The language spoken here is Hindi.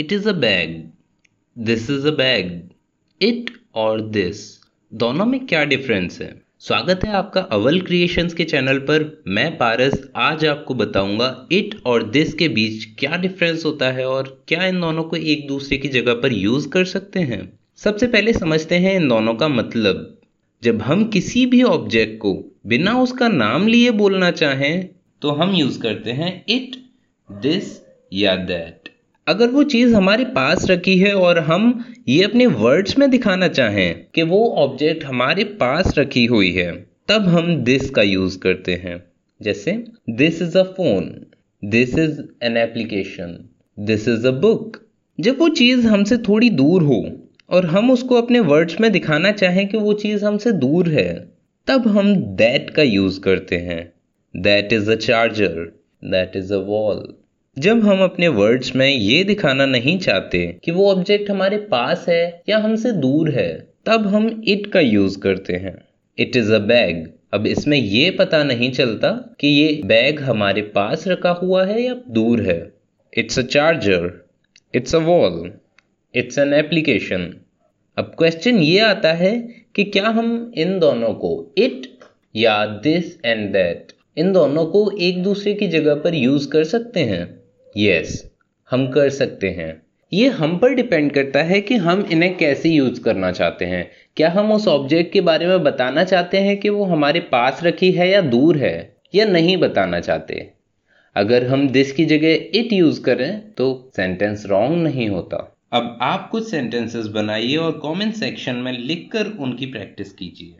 It is a bag this is a bag it और दिस दोनों में क्या डिफरेंस है? स्वागत है आपका अवल क्रिएशंस के चैनल पर। मैं पारस, आज आपको बताऊँगा इट और दिस के बीच क्या डिफरेंस होता है और क्या इन दोनों को एक दूसरे की जगह पर यूज़ कर सकते हैं। सबसे पहले समझते हैं इन दोनों का मतलब। जब हम किसी भी ऑब्जेक्ट को बिना उसका नाम लिए बोलना चाहें तो हम यूज़ करते हैं इट दिस या दैट अगर वो चीज़ हमारे पास रखी है और हम ये अपने वर्ड्स में दिखाना चाहें कि वो ऑब्जेक्ट हमारे पास रखी हुई है, तब हम दिस का यूज़ करते हैं। जैसे this is a phone this is an application this is a book जब वो चीज़ हमसे थोड़ी दूर हो और हम उसको अपने वर्ड्स में दिखाना चाहें कि वो चीज़ हमसे दूर है, तब हम दैट का यूज़ करते हैं। That is a charger that is a wall जब हम अपने वर्ड्स में ये दिखाना नहीं चाहते कि वो ऑब्जेक्ट हमारे पास है या हमसे दूर है, तब हम इट का यूज़ करते हैं। इट इज़ अ बैग अब इसमें ये पता नहीं चलता कि ये बैग हमारे पास रखा हुआ है या दूर है। It's a charger it's a wall it's an application अब क्वेश्चन ये आता है कि क्या हम इन दोनों को इट या दिस एंड दैट इन दोनों को एक दूसरे की जगह पर यूज़ कर सकते हैं? यस हम कर सकते हैं। ये हम पर डिपेंड करता है कि हम इन्हें कैसे यूज़ करना चाहते हैं। क्या हम उस ऑब्जेक्ट के बारे में बताना चाहते हैं कि वो हमारे पास रखी है या दूर है, या नहीं बताना चाहते? अगर हम दिस की जगह इट यूज़ करें तो सेंटेंस रॉन्ग नहीं होता। अब आप कुछ सेंटेंसेस बनाइए और कमेंट सेक्शन में लिखकर उनकी प्रैक्टिस कीजिए।